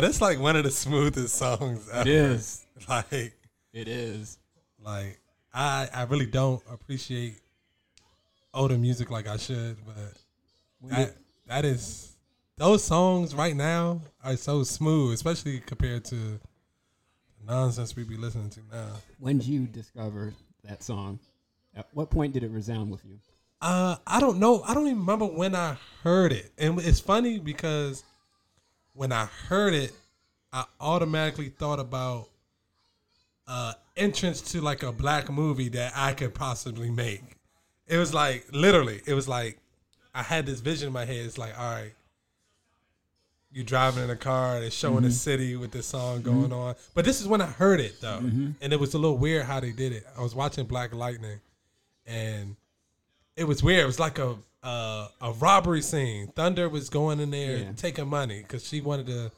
Yeah, that's like one of the smoothest songs ever. It is. Like, It is. like I I really don't appreciate older music like I should, but that that is those songs right now are so smooth, especially compared to the nonsense we be listening to now. When did you discover that song? At what point did it resound with you? Uh, I don't know. I don't even remember when I heard it, and it's funny because when I heard it, I automatically thought about uh entrance to like a black movie that I could possibly make. It was like literally, it was like I had this vision in my head. It's like, all right, you're driving in a car, they're showing the mm-hmm. city with this song mm-hmm. going on. But this is when I heard it though, mm-hmm. and it was a little weird how they did it. I was watching Black Lightning, and it was weird. It was like a uh, a robbery scene. Thunder was going in there Yeah. taking money because she wanted to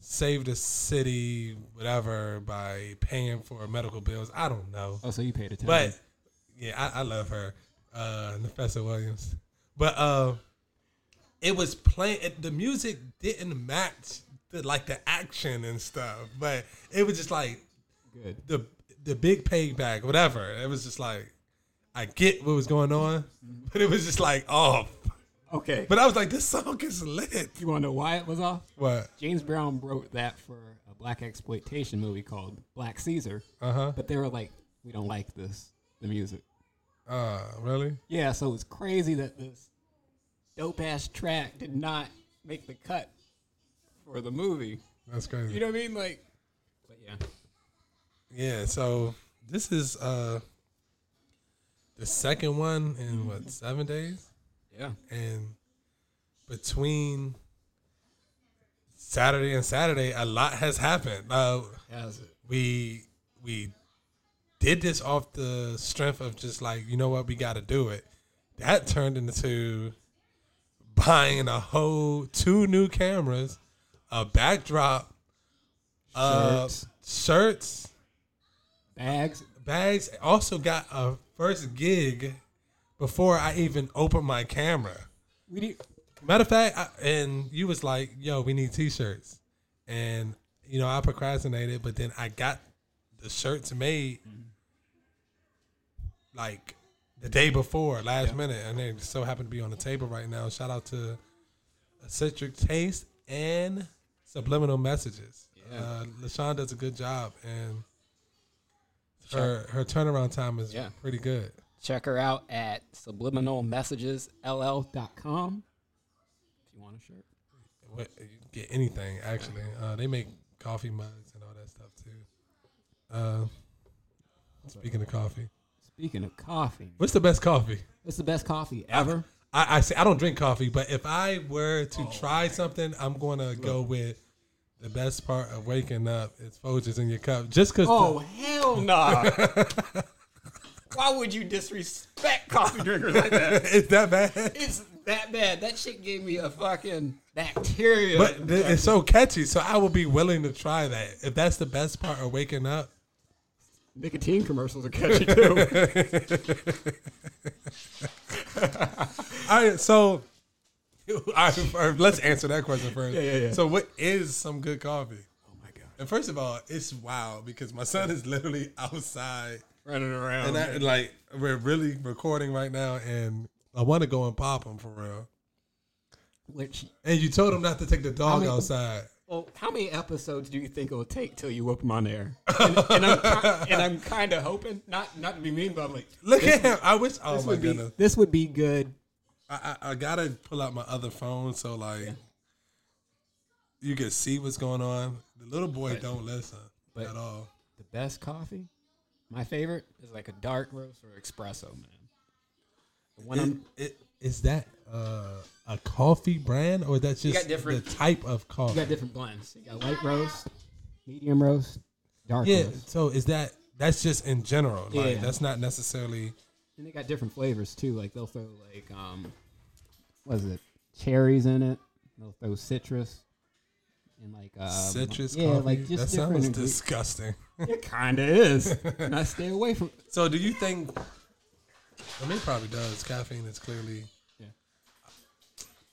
save the city, whatever, by paying for medical bills. I don't know, Oh, so you paid attention. but yeah, I, I love her, uh, Nafessa Williams. But uh, it was playing. The music didn't match the like the action and stuff, but it was just like good. the the big payback, whatever. It was just like I get what was going on, but it was just like off. Okay. But I was like, this song is lit. you want to know why it was off? What? James Brown wrote that for a black exploitation movie called Black Caesar, Uh huh. but they were like, we don't like this, the music. Uh, really? Yeah, so it's crazy that this dope ass track did not make the cut for the movie. That's crazy. You know what I mean? Like, but yeah. Yeah. So this is uh the second one in what seven days, Yeah. and between Saturday and Saturday, a lot has happened. Uh, How's it? we we did this off the strength of just like you know what we got to do it. That turned into buying a whole two new cameras, a backdrop, uh, Shirts. shirts, Bags. Bags. Also got a first gig before I even opened my camera. We need, Matter of fact, I, and you was like, "Yo, we need t-shirts," and you know I procrastinated, but then I got the shirts made like the day before, last minute, and they so happen to be on the table right now. Shout out to Citric Taste and Subliminal Messages. Yeah. Uh, Lashawn does a good job, and her her turnaround time is Yeah. pretty good. check her out at subliminalmessagesll.com if you want a shirt. What, you can get anything actually. Uh, they make coffee mugs and all that stuff too. Uh, speaking of coffee, Speaking of coffee, what's the best coffee? what's the best coffee ever? I, I say I don't drink coffee, but if I were to Oh, try something, I'm gonna go with the best part of waking up is Folgers in your cup. Just cause. Oh hell no! Why would you disrespect coffee drinkers like that? it's that bad. It's that bad. That shit gave me a fucking bacteria. But th- it's so catchy, so I would be willing to try that. If that's the best part of waking up, nicotine commercials are catchy too. All right, so all right, first, let's answer that question first. Yeah, yeah, yeah. So, what is some good coffee? oh my god! And first of all, it's wild because my son is literally outside, Running around. and I, like we're really recording right now, and I want to go and pop him for real. Which, And you told him not to take the dog many- outside. well, how many episodes do you think it will take till you whoop him on air? And, and I'm, and I'm kind of hoping, not not to be mean, but I'm like, Look at him! I wish. Oh my would be goodness! this would be good. I, I I gotta pull out my other phone so like you can see what's going on. The little boy But- don't listen at all. The best coffee, my favorite is like a dark roast or espresso, man. One It, I'm it, is that uh, a coffee brand or that's just different- the type of coffee? You got different blends. You got light roast, medium roast, dark Yeah. roast. So is that that's just in general? Like Yeah. that's not necessarily. And they got different flavors too. Like they'll throw like um, what is it? Cherries in it. They'll throw citrus and like um, citrus Yeah, coffee. like just that different. sounds disgusting. it kind of is. and I stay away from. So do you think? I mean, it probably does. Caffeine is clearly. Yeah.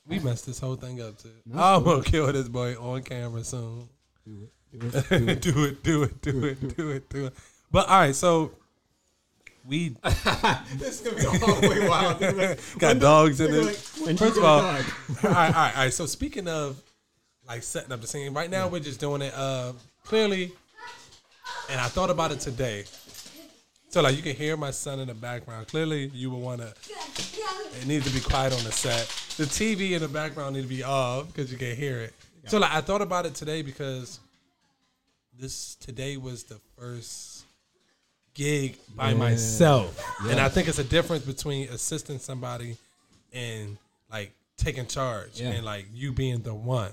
We messed this whole thing up too. No, I'm gonna kill this boy on camera soon. Do it. Do it. Do it. do it, do it, do it, do it, do it. But all right, so we this is gonna be all the way wild. got dogs in it. When First of all, all right, all right, all right. So speaking of like setting up the scene, right now we're just doing it uh clearly, and I thought about it today. So like you can hear my son in the background. Clearly, you would want to. It needs to be quiet on the set. The TV in the background need to be off because you can hear it. So like I thought about it today because this today was the first gig by Yeah. myself, and I think it's a difference between assisting somebody and like taking charge Yeah. and like you being the one.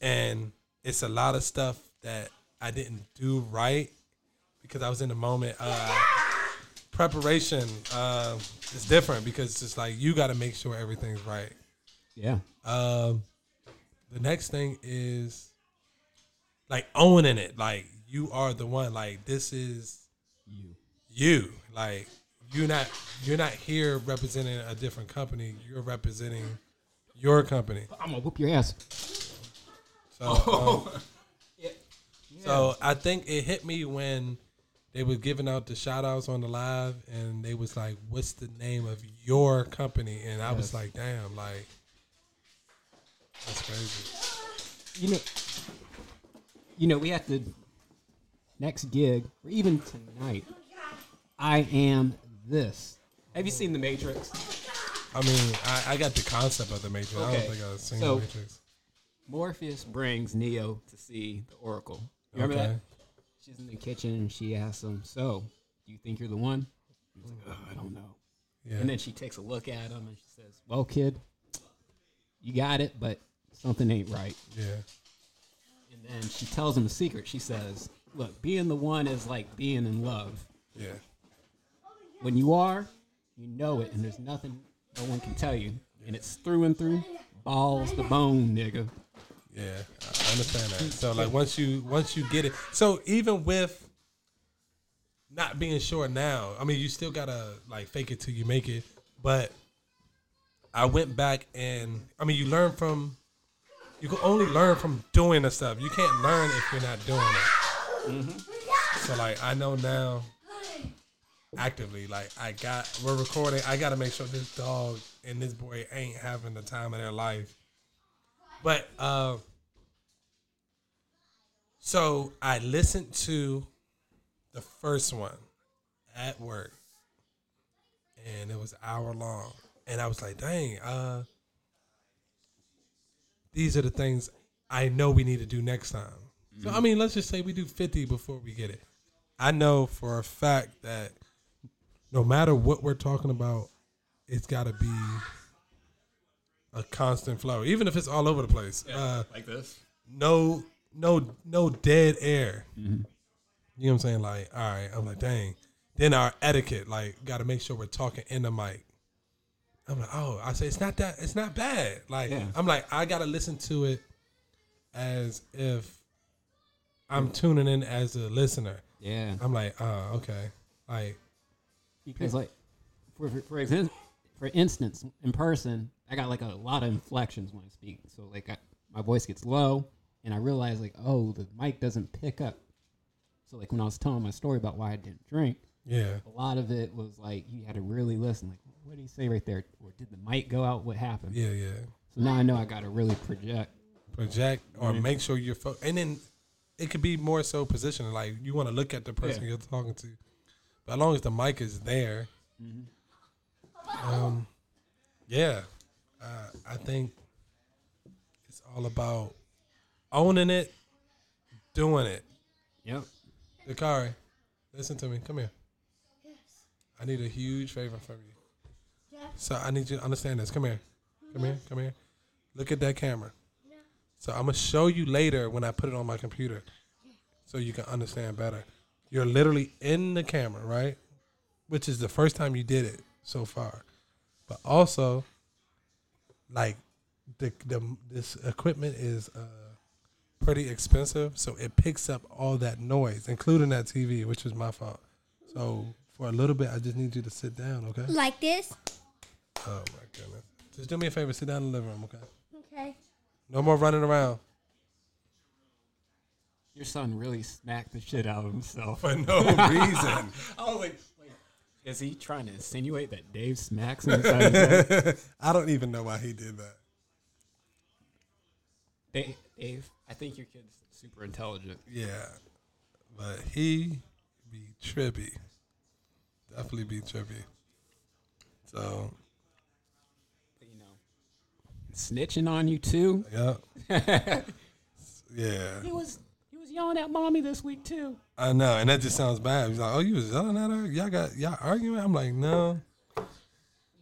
And it's a lot of stuff that I didn't do right because I was in the moment. Uh, preparation uh, is different because it's just like you got to make sure everything's right. Yeah. Um, the next thing is like owning it. Like you are the one. Like this is You. you. Like you're not you're not here representing a different company. You're representing your company. I'm gonna whoop your ass. So, um, so I think it hit me when they were giving out the shout outs on the live and they was like, What's the name of your company? And I was like, damn, like that's crazy. You know. You know we have to. Next gig, or even tonight, I am this. Have you seen The Matrix? I mean, I, I got the concept of the Matrix. I Okay. don't think I've seen So- the Matrix. Morpheus brings Neo to see the Oracle. You remember Okay. that? She's in the kitchen and she asks him, "So, do you think you're the one?" He's like, "Ugh, "I don't know." Yeah. And then she takes a look at him and she says, "Well, kid, you got it, but something ain't right." yeah. And then she tells him a secret. She says, "Look, being the one is like being in love. Yeah. When you are, you know it, and there's nothing no one can tell you, and it's through and through, balls to bone, nigga." Yeah, I understand that. So like once you once you get it, so even with not being sure now, I mean you still gotta like fake it till you make it. But I went back and I mean you learn from you can only learn from doing the stuff. You can't learn if you're not doing it. So like I know now actively like I got we're recording. I got to make sure this dog and this boy ain't having the time of their life. But uh, so I listened to the first one at work, and it was hour long, and I was like, "Dang, uh, these are the things I know we need to do next time." So I mean, let's just say we do fifty before we get it. I know for a fact that no matter what we're talking about, it's got to be a constant flow, even if it's all over the place. Uh, Like this. no, no, no dead air. You know what I'm saying? Like, all right, I'm like, dang. Then our etiquette, like, got to make sure we're talking in the mic. I'm like, oh, I say it's not that, it's not bad. Like, Yeah. I'm like, I gotta listen to it as if I'm tuning in as a listener. Yeah. I'm like, oh, okay, like, because like for for for, exin- for instance in person i got like a lot of inflections when i speak. So like I, my voice gets low and i realize like oh the mic doesn't pick up. So like when i was telling my story about why i didn't drink yeah, a lot of it was like you had to really listen. Like what did he say right there? Or did the mic go out? What happened? Yeah, yeah. so now i know i gotta really project. Project or make sure you're fo- and then it could be more so positioning like you want to look at the person Yeah. you're talking to. But as long as the mic is there um yeah. Uh, i think it's all about owning it doing it. Yep. Dakari, listen to me. Come here. Yes. i need a huge favor from you. Yes. so i need you to understand this. Come here. Come here. Come here. Look at that camera so I'm gonna show you later when I put it on my computer, so you can understand better. You're literally in the camera, right? Which is the first time you did it so far, but also, like, the the this equipment is uh, pretty expensive, so it picks up all that noise, including that TV, which was my fault. So for a little bit, I just need you to sit down, okay? Like this? Oh my goodness. Just do me a favor. Sit down in the living room, okay? No more running around. Your son really smacked the shit out of himself. For no reason. I was like, like, is he trying to insinuate that Dave smacks him inside his head? I don't even know why he did that. Dave, Dave, I think your kid's super intelligent. Yeah. But he be trippy. Definitely be trippy. So, But, you know, snitching on you too. yeah. yeah. He was he was yelling at mommy this week too. I know. And that just sounds bad. He's like, oh, you was yelling at her? Y'all got, y'all arguing? I'm like, no.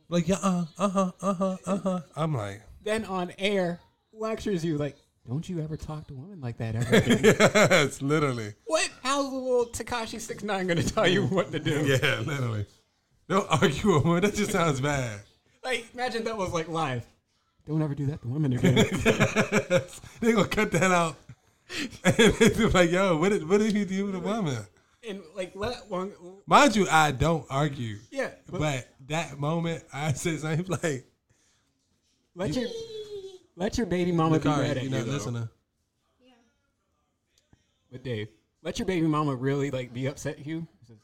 Like, yeah, uh, uh huh, uh huh, uh huh. I'm like, Then on air lectures you like, don't you ever talk to women like that ever again? yes, literally. what? How's the little Tekashi six nine gonna tell you what to do? Yeah, literally. Don't argue with me. That just sounds bad. Like imagine that was like live. Don't ever do that to women again. they gonna cut that out. And it's like, yo, what did, what did he do with a woman? and like let one Mind you, I don't argue. yeah, but, But that moment, I said something like, let your let your baby mama be mad at you're you. not though. listening. But Dave, let your baby mama really like be upset at you. He says,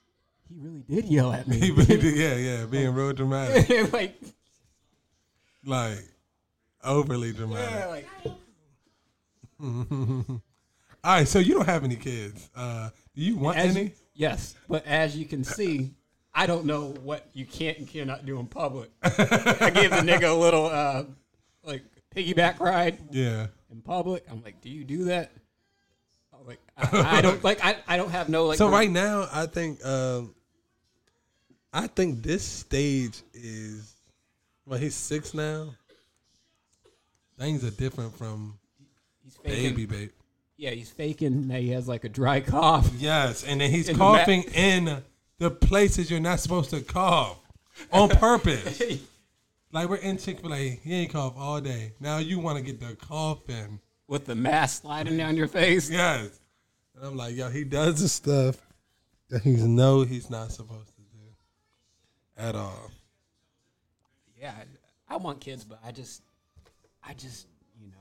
He really did yell at me. He really did, yeah, yeah, being real dramatic. like like, overly dramatic. yeah, like All right, so you don't have any kids. Uh, do you want as any? you- yes, but as you can see, I don't know what you can't and cannot do in public. I gave the nigga a little uh like piggyback ride Yeah. in public. I'm like, do you do that? I'm like, I, I don't like. I, I don't have no like. So right now, I think um, I think this stage is well, he's six now. Things are different from he's faking, baby, babe. Yeah, he's faking that he has like a dry cough. Yes, and then he's In the coughing in the places you're not supposed to cough on purpose. like we're in Chick Fil A, he ain't cough all day. Now you want to get the cough coughing. with the mask sliding down your face. Yes, and I'm like, yo, he does the stuff that he's know he's not supposed to do at all. Yeah, I want kids, but I just, I just, you know,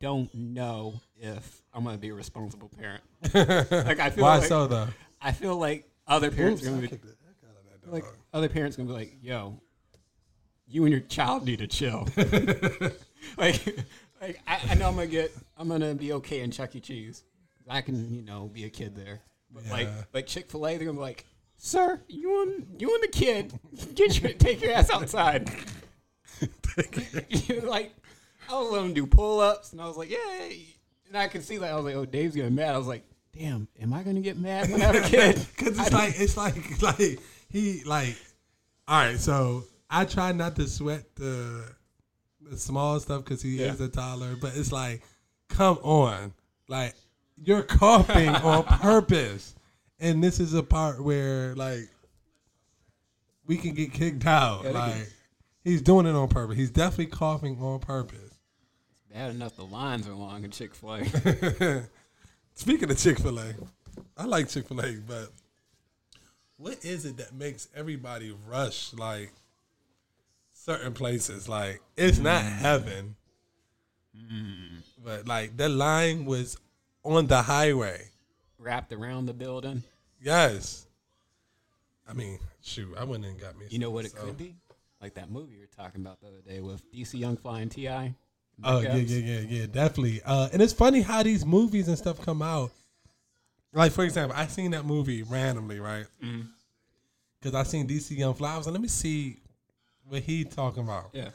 don't know if I'm gonna be a responsible parent. like I feel Why like so though? I feel like other parents Oops, are gonna be kicked the heck out of that dog. like other parents gonna be like, yo, you and your child need to chill. like, like I, I know I'm gonna get, I'm gonna be okay in Chuck E. Cheese. I can, you know, be a kid there. But like, Yeah. like Chick Fil A, they're gonna be like, sir, you and you and the kid, get your take your ass outside. like, I was letting him do pull ups, and I was like, yay. And I could see like I was like, oh, Dave's getting mad. I was like, damn, am I gonna get mad when I have a kid? Cause it's like it's like like he like all right. So I try not to sweat the the small stuff because he Yeah. is a toddler, but it's like, come on, like you're coughing on purpose, and this is a part where like we can get kicked out. Yeah, like he's doing it on purpose. He's definitely coughing on purpose. Bad enough the lines are long in Chick Fil A. Speaking of Chick Fil A, I like Chick Fil A, but what is it that makes everybody rush like certain places? Like it's not mm. heaven, mm. but like the line was on the highway. Wrapped around the building. Yes, I mean, shoot, I went and got me. You know what it so- could be? Like that movie you were talking about the other day with DC Young Fly and Ti. Oh yeah, yeah, yeah, yeah, definitely. Uh, and it's funny how these movies and stuff come out. Like for example, I seen that movie randomly, right? Because I seen DC Young Flowers, and let me see what he talking about. Yeah.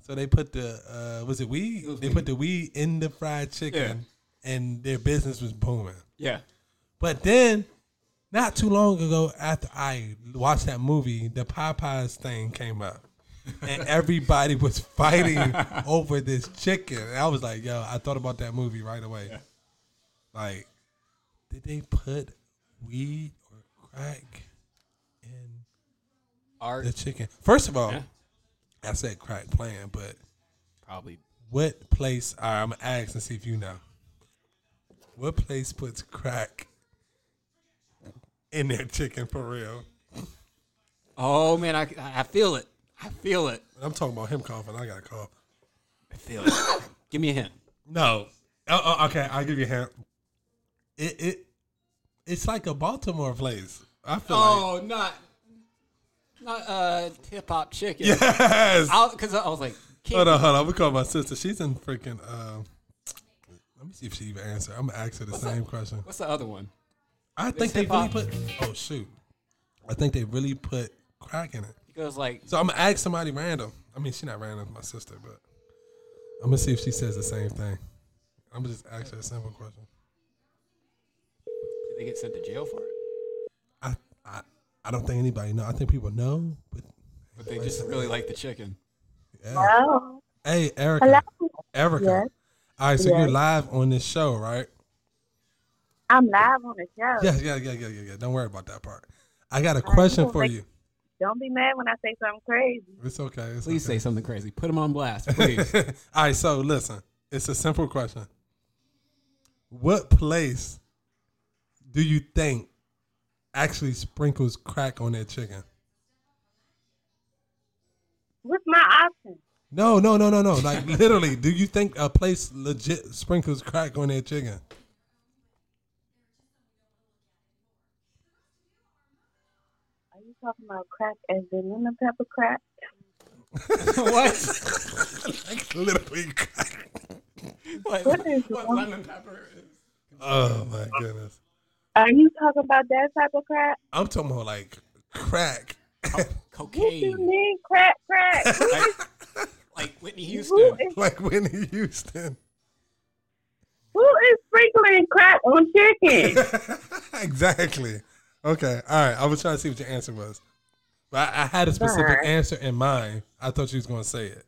So they put the uh, was it weed? was they weed. put the weed in the fried chicken, and their business was booming. Yeah. But then, not too long ago, after I watched that movie, the Popeyes thing came up. And everybody was fighting over this chicken. And I was like, yo, I thought about that movie right away. Like, did they put weed or crack in Art the chicken? First of all, Yeah. I said crack playing, but probably what place? All right, I'm gonna ask and see if you know. What place puts crack in their chicken for real? Oh man, I, I feel it. I feel it. I'm talking about him coughing. I got a cough. I feel it. Give me a hint. No. Oh, oh, okay, I'll give you a hint. It it it's like a Baltimore place. I feel like Oh, not not uh hip hop chicken. yes. Because I, was like, Hold on, hold on. I'm call my sister. She's in freaking. Um, let me see if she even answered. I'm gonna ask her the same question. What's the other one? I think they really hip-hop. put. Oh shoot! I think they really put crack in it. Because like, So I'm gonna ask somebody random. I mean, she's not random, my sister, but I'm gonna see if she says the same thing. I'm gonna just ask her a simple question. did they get sent to jail for it? I I, I don't think anybody know. I think people know, but But they just really like the chicken. yeah. Hello. Hey, Erica. Hello. Erica. Yes. All right, so you're live on this show, right? I'm live on the show. Yeah, yeah, yeah, yeah, yeah, yeah. Don't worry about that part. I got a question for you. Don't be mad when I say something crazy. It's okay. It's Please okay. say something crazy. Put them on blast, please. All right, so listen. It's a simple question. What place do you think actually sprinkles crack on their chicken? What's my option? No, no, no, no, no. Like literally, do you think a place legit sprinkles crack on their chicken? Are you talking about crack as in lemon pepper crack? what? like literally crack. What, What is what wrong? lemon pepper is? Oh my goodness. Are you talking about that type of crack? I'm talking about like crack. cocaine. What you Cocaine. mean crack crack? Like, like Whitney Houston. is like Whitney Houston. who is sprinkling crack on chicken? exactly. Okay. All right. I was trying to see what your answer was. But I, I had a specific Alright. answer in mind. I thought you was going to say it.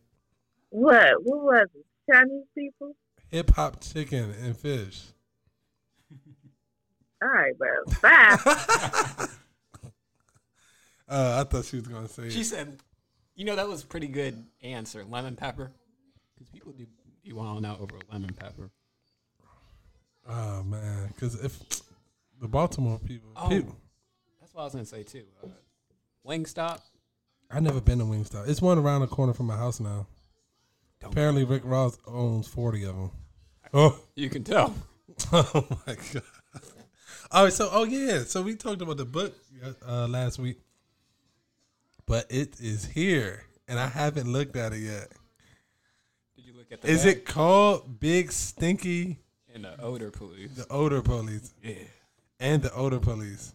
what? What was it? Chinese people? Hip hop chicken and fish. All right, bro. Bye. Uh, I thought she was going to say She it. said, you know, that was a pretty good answer. Lemon pepper. Because people do you want out over lemon pepper. Oh, man. Because if the Baltimore people, Oh. people, That's what I was going to say, too. Uh, Wingstop. i never been to Wingstop. It's one around the corner from my house now. Don't- Apparently, Rick Ross owns 40 of them. Oh. You can tell. Oh my god! All right, so oh yeah, so we talked about the book uh, last week, but it is here, and I haven't looked at it yet. Did you look at the Is back? it called Big Stinky in the odor police? the Odor Police Yeah. And the Odor Police?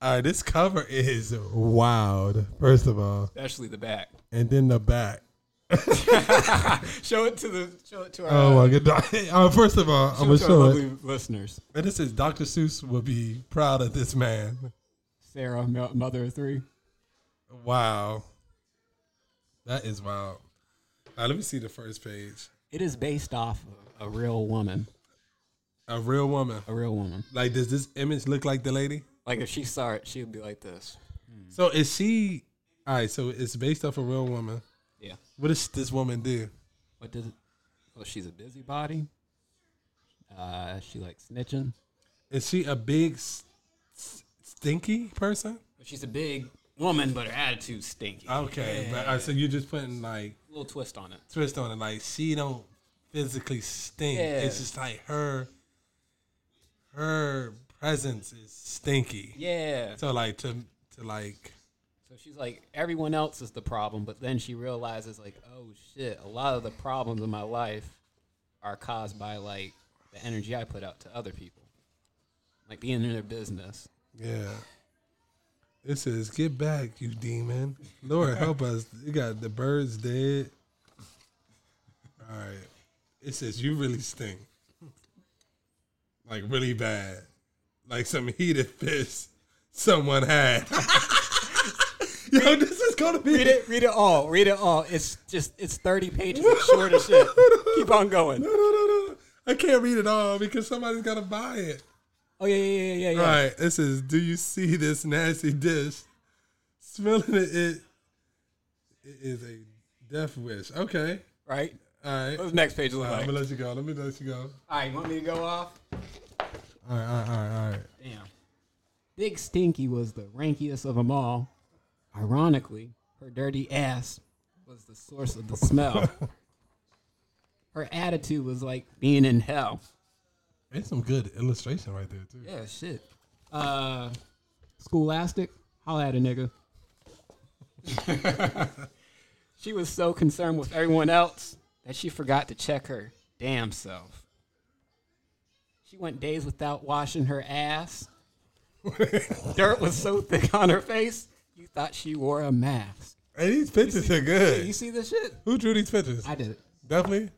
All right, this cover is wild. First of all, Especially the back. and then the back. show it to the show it to our Oh my god! Uh, first of all, show I'm it gonna show it. listeners. And this is Dr. Seuss will be proud of this man. Sarah, mother of three. Wow. That is wild. All right, let me see the first page. It is based off of a real woman. A real woman. A real woman. Like, does this image look like the lady? Like if she saw it, she would be like this. So is she? All right. So it's based off a real woman. Yeah. What does this woman do? What does it? Well, she's a busybody. Uh, she likes snitching. Is she a big s- s- stinky person? She's a big woman, but her attitude's stinky. Okay, but all right, so you're just putting like A little twist on it. twist on it. Like she don't physically stink. Yeah. It's just like her. Her presence is stinky. Yeah. So like to to like So she's like, everyone else is the problem, but then she realizes, like, oh shit, a lot of the problems in my life are caused by like the energy I put out to other people, like being in their business. Yeah. It says, "Get back, you demon! Lord help us! You got the birds dead." All right. It says, "You really stink, like really bad, like some heated fist someone had." Yo, this is gonna be Read it, read it all, read it all. It's just, it's thirty pages, it's short as shit. Keep on going. No, no, no, no! I can't read it all because somebody's gotta buy it. Oh yeah, yeah, yeah, yeah, yeah. All right. This is. "Do you see this nasty dish? Smelling it, it, it is a death wish." Okay. Right. All right. What does the next page look All right, like? I'm gonna let you go. Let me let you go. All right, you want me to go off? All right, all right, all right, all right. Damn. Big Stinky was the rankiest of them all. Ironically, her dirty ass was the source of the smell. her attitude was like being in hell. It's some good illustration right there too. Yeah, shit. Uh, Scholastic, holla at a nigga. she was so concerned with everyone else that she forgot to check her damn self. She went days without washing her ass. Dirt was so thick on her face, you thought she wore a mask. Hey, these pictures are good. You see this shit? Who drew these pictures? I did it. Definitely.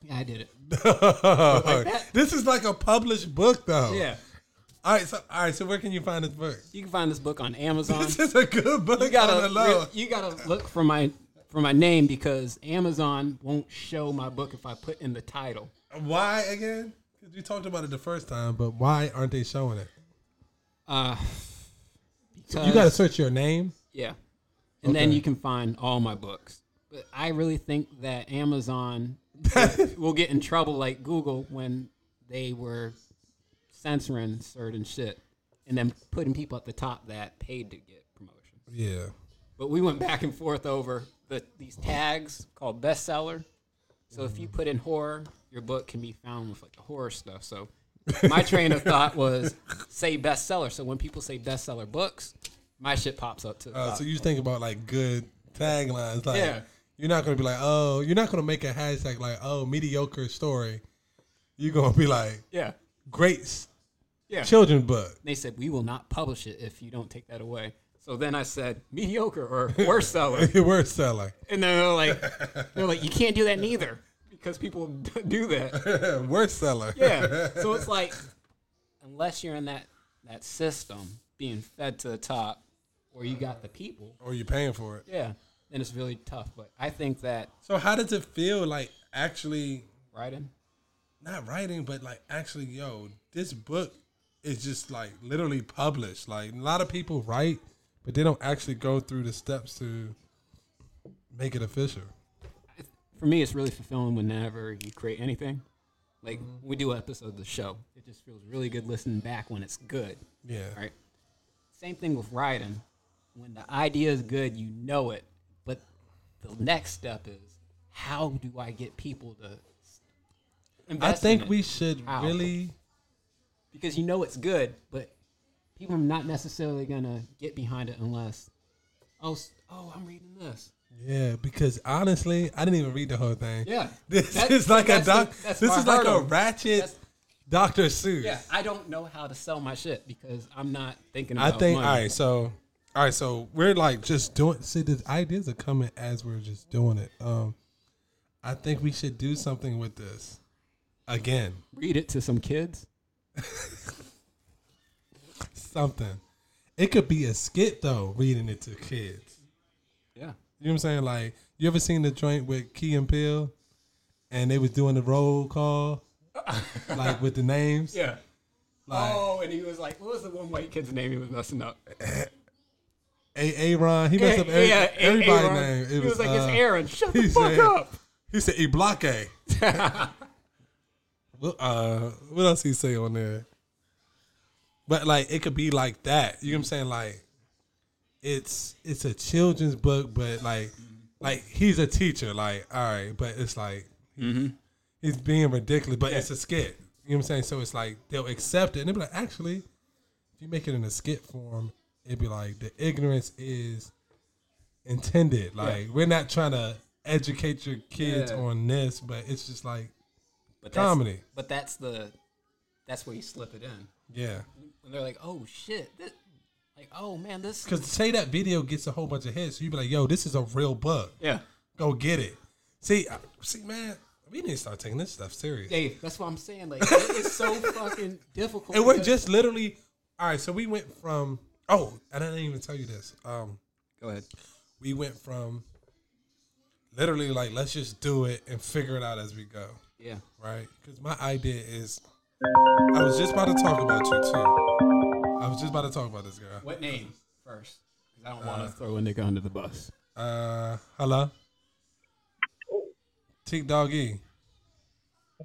Yeah, I did it. like this is like a published book, though. Yeah. All right. So, all right. So, where can you find this book? You can find this book on Amazon. This is a good book. you gotta re- you gotta look for my for my name because Amazon won't show my book if I put in the title. Why again? Because you talked about it the first time, but why aren't they showing it? Uh, because, You got to search your name. yeah, and then you can find all my books. But I really think that Amazon will get in trouble like Google when they were censoring certain shit and then putting people at the top that paid to get promotion. Yeah. But we went back and forth over the, these tags called bestseller. So if you put in horror, your book can be found with like the horror stuff. So my train of thought was say bestseller. So when people say bestseller books, my shit pops up to the Uh, so you think about like good taglines, like Yeah. you're not gonna be like, oh, you're not gonna make a hashtag like, oh, mediocre story. You're gonna be like, yeah, great yeah. children's book. They said we will not publish it if you don't take that away. So then I said mediocre or worst seller, Worst seller. and then they're like, they're like, you can't do that neither because people do that. Worst seller. yeah. So it's like, unless you're in that that system being fed to the top, or you got the people, Or you're paying for it. yeah, then it's really tough. But I think that So how does it feel like actually writing, not writing, but like actually, yo, this book is just like literally published. Like a lot of people write, but they don't actually go through the steps to make it official. for me, it's really fulfilling whenever you create anything. Like we do an episode of the show, it just feels really good listening back when it's good. Yeah. Right. Same thing with writing. When the idea is good, you know it. But the next step is how do I get people to I think we should How? really because you know it's good, but people are not necessarily gonna get behind it unless oh oh I'm reading this. Yeah, because honestly, I didn't even read the whole thing. Yeah. This That- is like a doc. This is like a ratchet That's- Dr. Seuss. Yeah, I don't know how to sell my shit because I'm not thinking I think. money. All right, so all right, so we're like just doing. See, the ideas are coming as we're just doing it. Um, I think we should do something with this again. Read it to some kids. Something. It could be a skit though. Reading it to kids. Yeah. You know what I'm saying? Like, you ever seen the joint with Key and Peele, and they was doing the roll call, like with the names. Yeah. Like, oh, and he was like, what was the one white kid's name he was messing up? A Aaron, he messed up every, Yeah, A- everybody's name. It he was, like, it's uh, Aaron. Shut the fuck said- up. He said Iblake. what, uh, what else he say on there? But like it could be like that. You know what I'm saying? Like it's it's a children's book, but like like he's a teacher. Like all right, but it's like mm-hmm. he's being ridiculous, but it's a skit. You know what I'm saying? So it's like they'll accept it, and they'll be like, actually, if you make it in a skit form, it'd be like the ignorance is intended. Like we're not trying to educate your kids Yeah. on this, but it's just like But that's- comedy. But that's the, that's where you slip it in. Yeah. And they're like, oh shit, this, like, oh man, this. Because say that video gets a whole bunch of hits, so you be like, yo, this is a real bug. Yeah. Go get it. See, I- see, man, we need to start taking this stuff serious. Dave, that's what I'm saying. Like, it is so fucking difficult. And we're just literally, all right. So we went from, oh, and I didn't even tell you this. Um, Go ahead. we went from literally like let's just do it and figure it out as we go, Yeah. right? Because my idea is, I was just about to talk about you too. I was just about to talk about this girl. What name first? Because I don't want to throw a nigga under the bus. Uh, hello, Teak Doggy.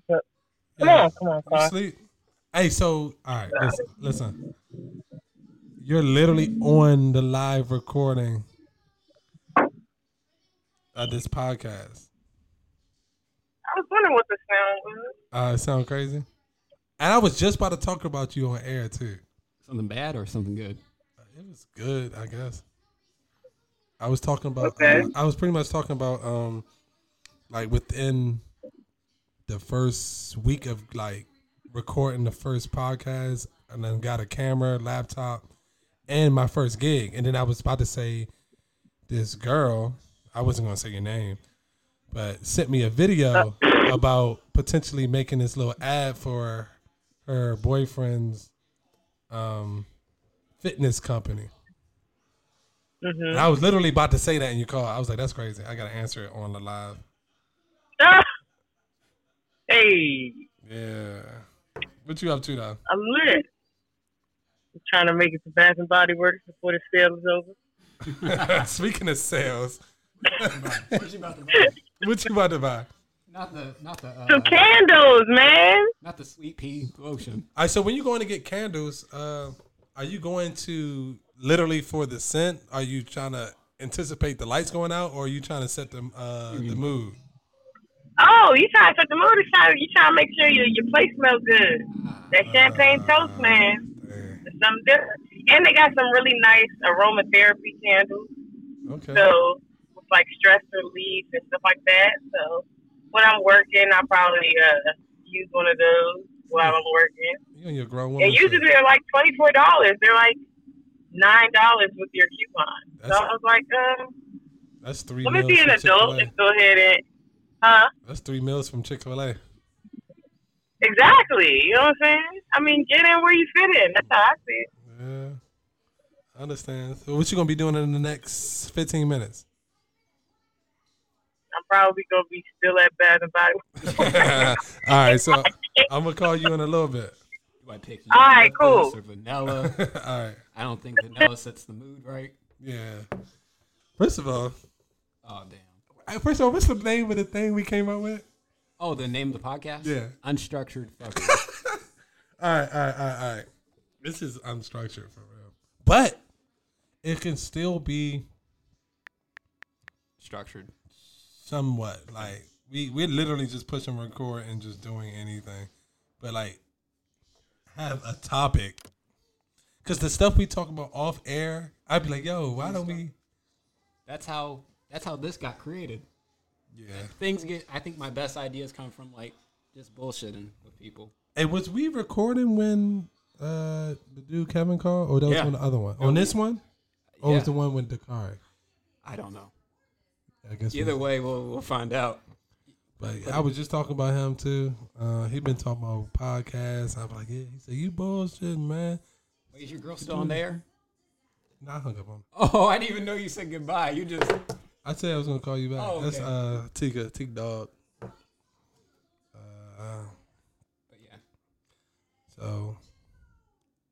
Come on, come on, You Carl. sleep? Hey, so all right, listen, listen. You're literally on the live recording of this podcast. I was wondering what the sound was. Uh, it sound crazy. And I was just about to talk about you on air too. Something bad or something good? It was good, I guess. I was talking about. Okay. uh, I was pretty much talking about, um, like within the first week of like recording the first podcast, and then got a camera, laptop, and my first gig, and then I was about to say this girl. I wasn't gonna say your name, but sent me a video about potentially making this little ad for her boyfriend's um, fitness company. hmm And I was literally about to say that in your call. I was like, "That's crazy." I gotta answer it on the live. hey, Yeah. What you up to though? I'm lit. I'm trying to make it to Bath and Body Works before the sale is over. Speaking of sales, what you about to buy? what you about to buy? Not the not the uh, Some candles, man. not the sweet pea lotion. All right. So when you're going to get candles, uh, are you going to literally for the scent? Are you trying to anticipate the lights going out, or are you trying to set the uh, the mood? Oh, you trying to set the mood? You trying, you trying to make sure your your place smells good. That champagne toast, man. Dang. It's something different. And they got some really nice aromatherapy candles. Okay. So with like stress relief and stuff like that. So when I'm working, I probably uh, use one of those while I'm working. You and your grown woman. And usually shit. they're like twenty four dollars. They're like nine dollars with your coupon. So That's- I was like, um, That's three. let me be an adult and go ahead and, huh? That's three meals from Chick Fil A. Exactly. You know what I'm saying? I mean, get in where you fit in. That's how I see it. Yeah. I understand. So what you gonna be doing in the next fifteen minutes? I'm probably gonna be still at Bath and Body. All right, so I'm gonna call you in a little bit. Do I pick All right, cool. or vanilla? All right, I don't think vanilla sets the mood right. yeah. First of all, Oh damn. first of all, what's the name of the thing we came up with? Oh, the name of the podcast? Yeah. Unstructured fucker. All right, all right, all right, all right. This is unstructured for real, but it can still be Structured. Somewhat like we we're literally just pushing record and just doing anything, but like have a topic. Cause the stuff we talk about off air, I'd be like, "Yo, why don't we?" That's how that's how this got created. Yeah. Things get I think my best ideas come from like just bullshitting with people. Hey, was we recording when uh the dude Kevin called, or that was Yeah. on the other one? On this one, or Yeah. was the one with Dakari? I don't know. I guess. Either we, way, we'll we'll find out. but I was just talking about him too. Uh, he been talking about podcasts. I'm like, yeah. He said, "You bullshit, man." Wait, is your girl still on there? Nah, I hung up on. him. Oh, I didn't even know you said goodbye. You just I said I was gonna call you back. Oh, That's uh Tika, Tika dog. Uh, but yeah. so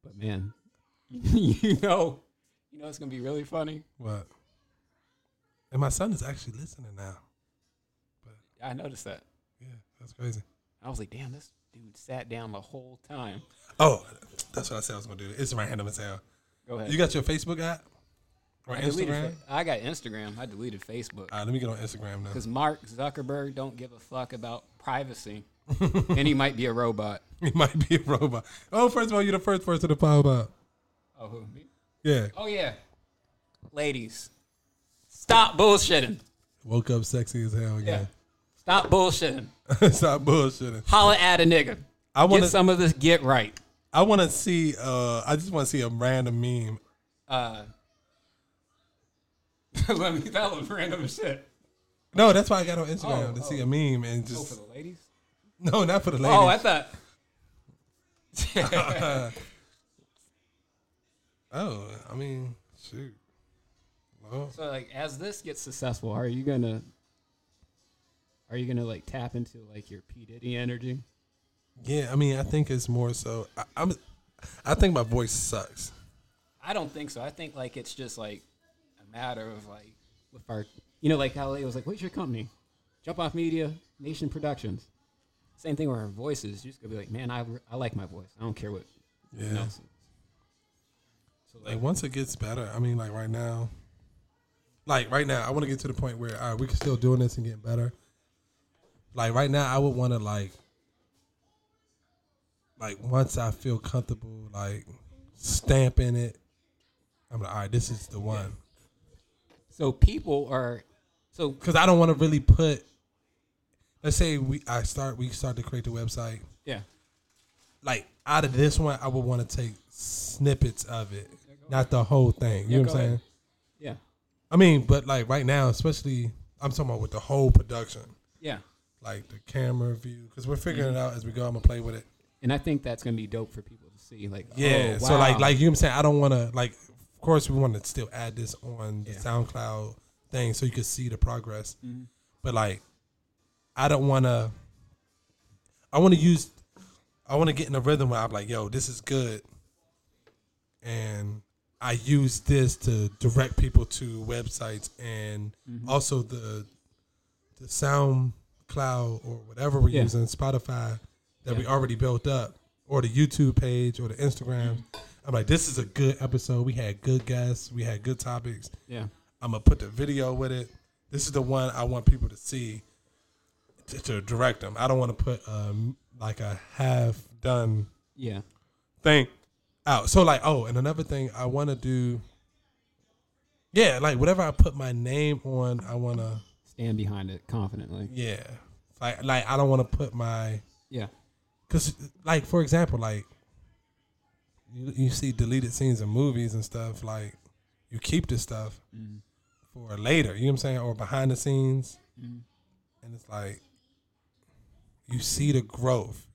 But man, you know, you know it's gonna be really funny. what? And my son is actually listening now. I noticed that. Yeah, that's crazy. I was like, damn, this dude sat down the whole time. Oh, that's what I said I was gonna do. It's random as hell. Go ahead. You got your Facebook app or I Instagram? I got Instagram. I deleted Facebook All right, let me get on Instagram now. because Mark Zuckerberg don't give a fuck about privacy, and he might be a robot. He might be a robot. Oh, first of all, you're the first person to pop up. Oh, who? Me? Yeah. Oh yeah, ladies, stop bullshitting. Woke up sexy as hell Yeah, again. stop bullshitting. Stop bullshitting. Holla at a nigga. I want some of this. Get right. I want to see. Uh, I just want to see a random meme. Uh, let me. That was random shit. No, that's why I got on Instagram Oh, to oh. see a meme and Oh, just. for the ladies. no, not for the ladies. Oh, I thought. oh, I mean, shoot. Oh, So like as this gets successful, are you gonna are you gonna like tap into like your P Diddy energy? yeah. I mean, I think it's more so. I, I'm. I think my voice sucks. I don't think so. I think like it's just like a matter of like with our you know like how it was like, what's your company? Jump off media, Nation Productions. Same thing with our voices. You're just gonna be like, man, I, I like my voice. I don't care what Yeah. anyone else. is." So like, Like once it gets better, I mean, like right now, like right now, I want to get to the point where all right, we can still doing this and getting better. Like right now, I would want to like, like once I feel comfortable, like stamping it, I'm like, all right, this is the one. So people are so Because I don't want to really put. Let's say we I start we start to create the website. yeah. Like out of this one, I would want to take snippets of it, not the whole thing. You Yeah, know what I'm saying? ahead. I mean, but like right now, especially I'm talking about with the whole production, Yeah. like the camera view, because we're figuring Mm-hmm. it out as we go. I'm gonna play with it. And I think that's gonna be dope for people to see. Like, Yeah. oh, So like, like you know what I'm saying, I don't want to like. Of course, we want to still add this on the Yeah. SoundCloud thing so you can see the progress. Mhm. But like, I don't want to. I want to use. I want to get in a rhythm where I'm like, yo, this is good, and I use this to direct people to websites and Mm-hmm. also the the SoundCloud or whatever we're Yeah. using, Spotify that we already built up, or the YouTube page or the Instagram. Mm-hmm. I'm like, this is a good episode. We had good guests. We had good topics. yeah. I'm gonna put the video with it. This is the one I want people to see to, to direct them. I don't want to put um like a half done Yeah. thing out. So like, oh, and another thing I want to do. Yeah, like whatever I put my name on, I want to. Stand behind it confidently. Yeah, like like I don't want to put my Yeah. because like for example, like you you see deleted scenes in movies and stuff. Like you keep this stuff Mhm. for later. You know what I'm saying? Or behind the scenes, Mhm. and it's like you see the growth.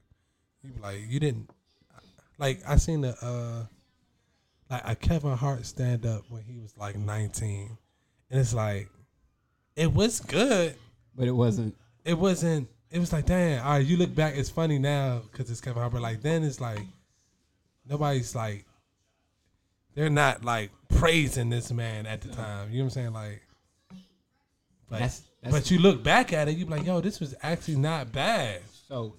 You like you didn't like I seen the uh like a Kevin Hart stand up when he was like 19, and it's like it was good. But it wasn't. It wasn't. It was like damn. All right, you look back, it's funny now because it's Kevin Hart. But like then it's like nobody's like they're not like praising this man at the time. You know what I'm saying? Like, but That's- that's- but you look back at it, you be like, yo, this was actually not bad. So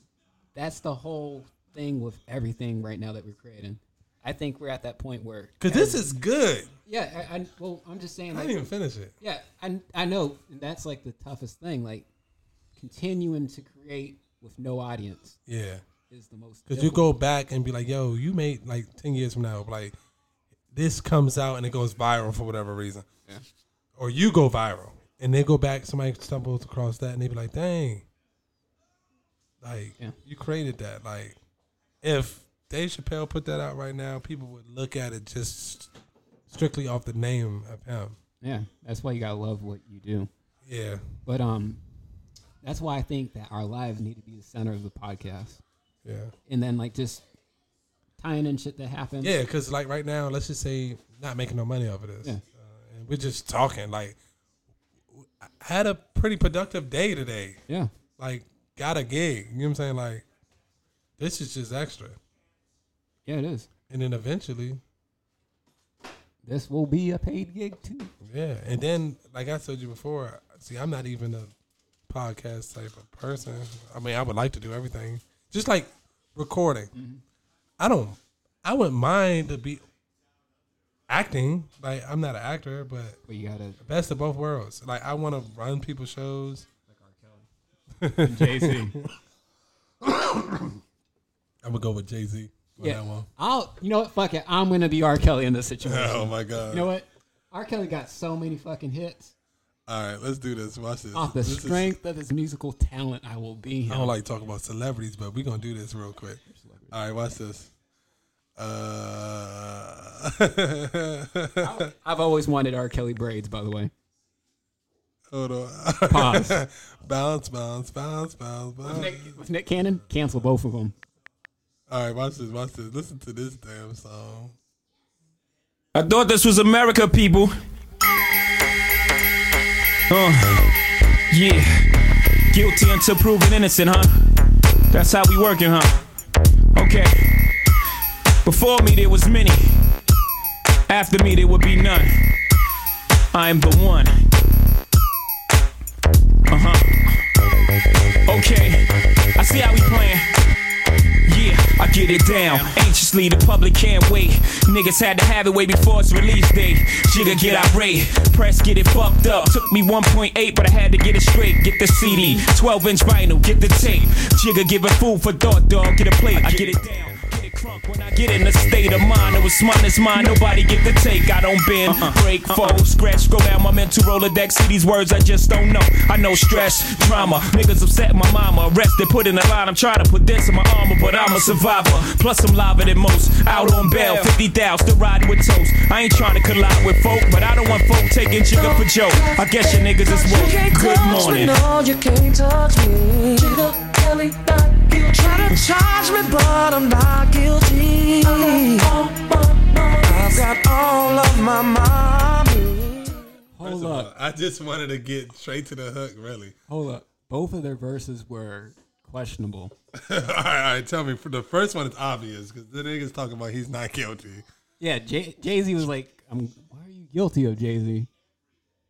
that's the whole thing with everything right now that we're creating. I think we're at that point where Cause this is good. yeah. I, I well, I'm just saying. I Like, didn't even finish it. Yeah, I I know, and that's like the toughest thing. Like continuing to create with no audience Yeah. is the most. Cause you go back and be like, yo, you made like ten years from now, like this comes out and it goes viral for whatever reason. Yeah. Or you go viral and they go back, somebody stumbles across that and they be like, dang. Like Yeah. you created that. Like if Dave Chappelle put that out right now, people would look at it just strictly off the name of him. Yeah, that's why you gotta love what you do. Yeah. But um, that's why I think that our lives need to be the center of the podcast, Yeah. and then like just tying in shit that happens. Yeah, because like right now, let's just say not making no money off of this, Yeah. uh, and we're just talking. Like, I had a pretty productive day today. yeah, Like, got a gig. You know what I'm saying? Like, this is just extra, yeah. It is. and then eventually, This will be a paid gig too. yeah. And then, like I told you before, see, I'm not even a podcast type of person. I mean, I would like to do everything, just like recording. Mm-hmm. I don't. I wouldn't mind to be acting. Like, I'm not an actor, but But you gotta best of both worlds. Like I want to run people's shows. Like Jay Z. I'm gonna go with Jay Z Yeah, that one. I'll. You know what? Fuck it. I'm gonna be R. Kelly in this situation. Oh my god! You know what? R. Kelly got so many fucking hits. All right, let's do this. Watch this. Off the This is- strength of his musical talent, I will be him. I don't like talking about celebrities, but we're gonna do this real quick. All right, watch this. Uh, I've always wanted R. Kelly braids, by the way. hold on. Pause. bounce, bounce, bounce, bounce, bounce. Nick, with Nick Cannon, cancel both of them. All right, watch this. Watch this. Listen to this damn song. I thought this was America, people. Uh, yeah. Guilty until proven innocent, huh? That's how we working, huh? Okay. Before me there was many. After me there would be none. I am the one. Uh huh. Okay. I see how we playing. I get it down. Anxiously, the public can't wait. Niggas had to have it way before its release date. Jigga get irate, press get it fucked up. Took me 1.8, but I had to get it straight. Get the CD, 12 inch vinyl, get the tape. Jigga give it food for thought, dog. Get a plate, I get it down. Get when I get in a state of mind. It was mine, it's mine. Nobody get the take. I don't bend, uh-huh. break, uh-huh. fold, scratch, scroll down my mental Rolodex. See these words I just don't know. I know stress, drama. Niggas upset my mama. Arrested, put in a line. I'm trying to put this in my armor, but I'm a survivor. Plus, I'm liver than most. Out on bail, 50 thou, still riding with toast. I ain't trying to collide with folk, but I don't want folk taking Jigga for joke. I guess your niggas is woke. Good morning. No, you can't touch me. Jigga, Kelly, not guilty. Try to charge me, but I'm not guilty. I've got all of my mommy. Hold First of all, up, I just wanted to get straight to the hook, really. hold up. Both of their verses were questionable. all right, all right, tell me. For the first one, it's obvious because the niggas talking about he's not guilty. Yeah, Jay Z was like, I'm, "Why are you guilty of Jay Z?"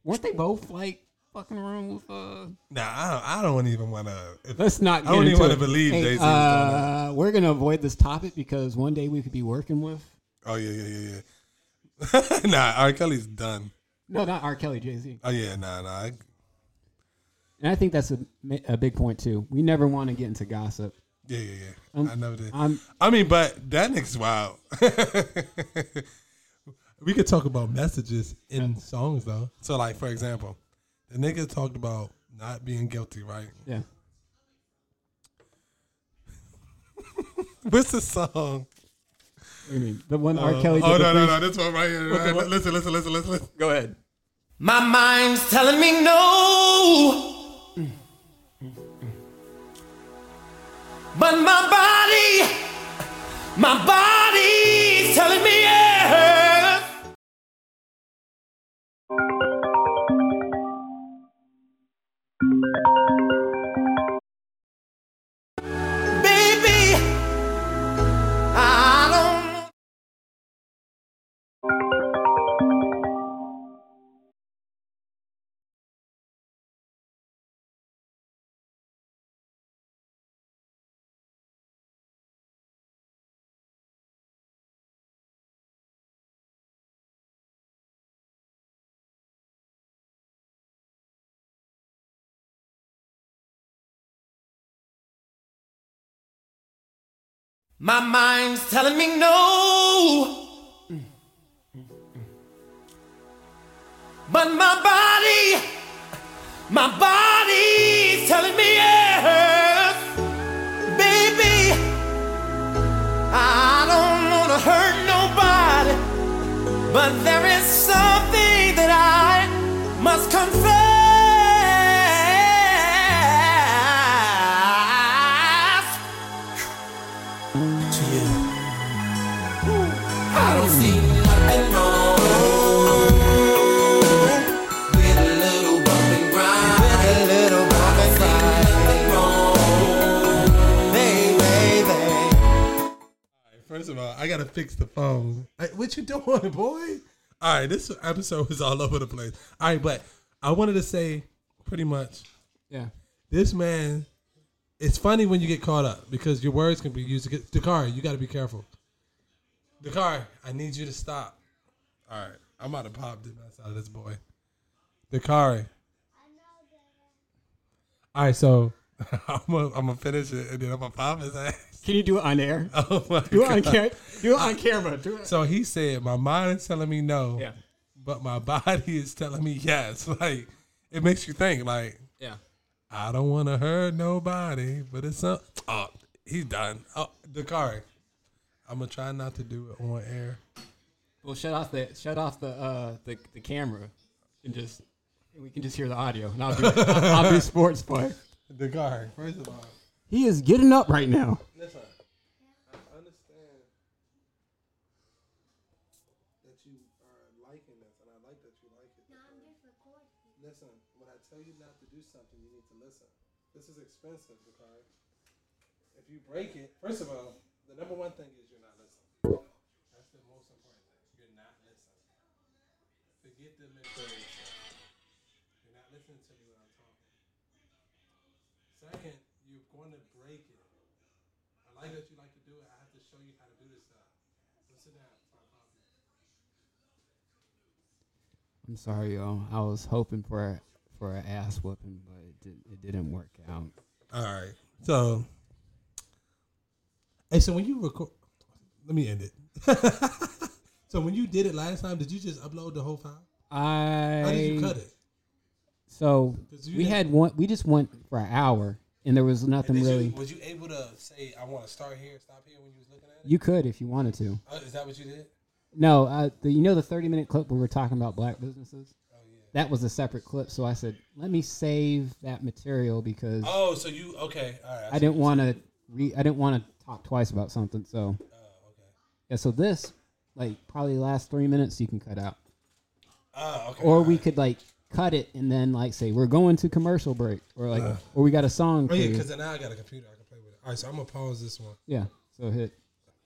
Weren't they both like fucking around with? uh Nah, I don't, I don't even want to. Let's not. Get I don't even into wanna it. believe Hey, Jay-Z was doing uh, We're gonna avoid this topic because one day we could be working with. Oh yeah, yeah, yeah, yeah. nah, R. Kelly's done. No, not R. Kelly, Jay Z. Oh yeah, nah, nah. I, And I think that's a, ma- a big point too. We never want to get into gossip. yeah, yeah, yeah. Um, I never did. I'm I mean, but that nigga's wild. we could talk about messages in songs though. So, like for example, the nigga talked about not being guilty, right? yeah. What's the song? What do you mean? The one R. Uh, Kelly did. oh the no, no, no! This one right here. What the Right? Listen, listen, listen, listen, listen. Go ahead. My mind's telling me no. But my body, my body's telling me My mind's telling me no. But my body, my body's telling me yes. Baby, I don't want to hurt nobody. But there is something that I must confess First of all, I gotta fix the phone. Hey, what you doing, boy? All right, this episode is all over the place. All right, but I wanted to say pretty much Yeah. this man. It's funny when you get caught up because your words can be used against Dakar. You got to be careful. Dakar, I need you to stop. All right, I'm about to pop the mess out of this boy. Dakar. All right, so I'm gonna, I'm gonna finish it and then I'm gonna pop his ass. Can you do it on air? Oh my Do it on God. camera. Do it on camera. Do it. So he said, "My mind is telling me no, Yeah. but my body is telling me yes." Like it makes you think. Like Yeah. I don't want to hurt nobody, but it's a oh he's done. Oh, Dakari, I'm gonna try not to do it on air. Well, shut off the shut off the uh the, the camera and just and we can just hear the audio. And I'll do I'll, I'll do sports play. Dakari, first of all, He is getting up right now. listen. I understand that you are liking this, and I like that you like it. Listen, when I tell you not to do something, you need to listen. This is expensive, Dakari. If you break it, first of all, the number one thing is you're not listening. That's the most important thing. You're not listening. Forget the material. You're not listening to me when I'm talking. Second, going to break it. I like that you like to do it. I show you how to do this stuff. Let's sit down. I'm sorry, y'all. I was hoping for a, for an ass whooping, but it did, it didn't work out. All right. So, hey, so when you record, let me end it. so when you did it last time, did you just upload the whole file? I How did you cut it? So 'Cause you we had one. We just went for an hour, and there was nothing really. You, was you able to say I want to start here, stop here when you was looking at it? You could if you wanted to. Uh, is that what you did? No, uh, the, you know the 30 minute clip where we were talking about black businesses? Oh yeah. That was a separate clip. So I said, let me save that material because Oh, so you okay? All right. I didn't want to re- I didn't want to talk twice about something. So Oh, okay. yeah, so this like probably last three minutes you can cut out, Oh, okay. or we right. could like cut it and then like say we're going to commercial break, or like or we got a song. Oh for yeah, you. because now I got a computer. I can play with it. All right, so I'm gonna pause this one. yeah. So hit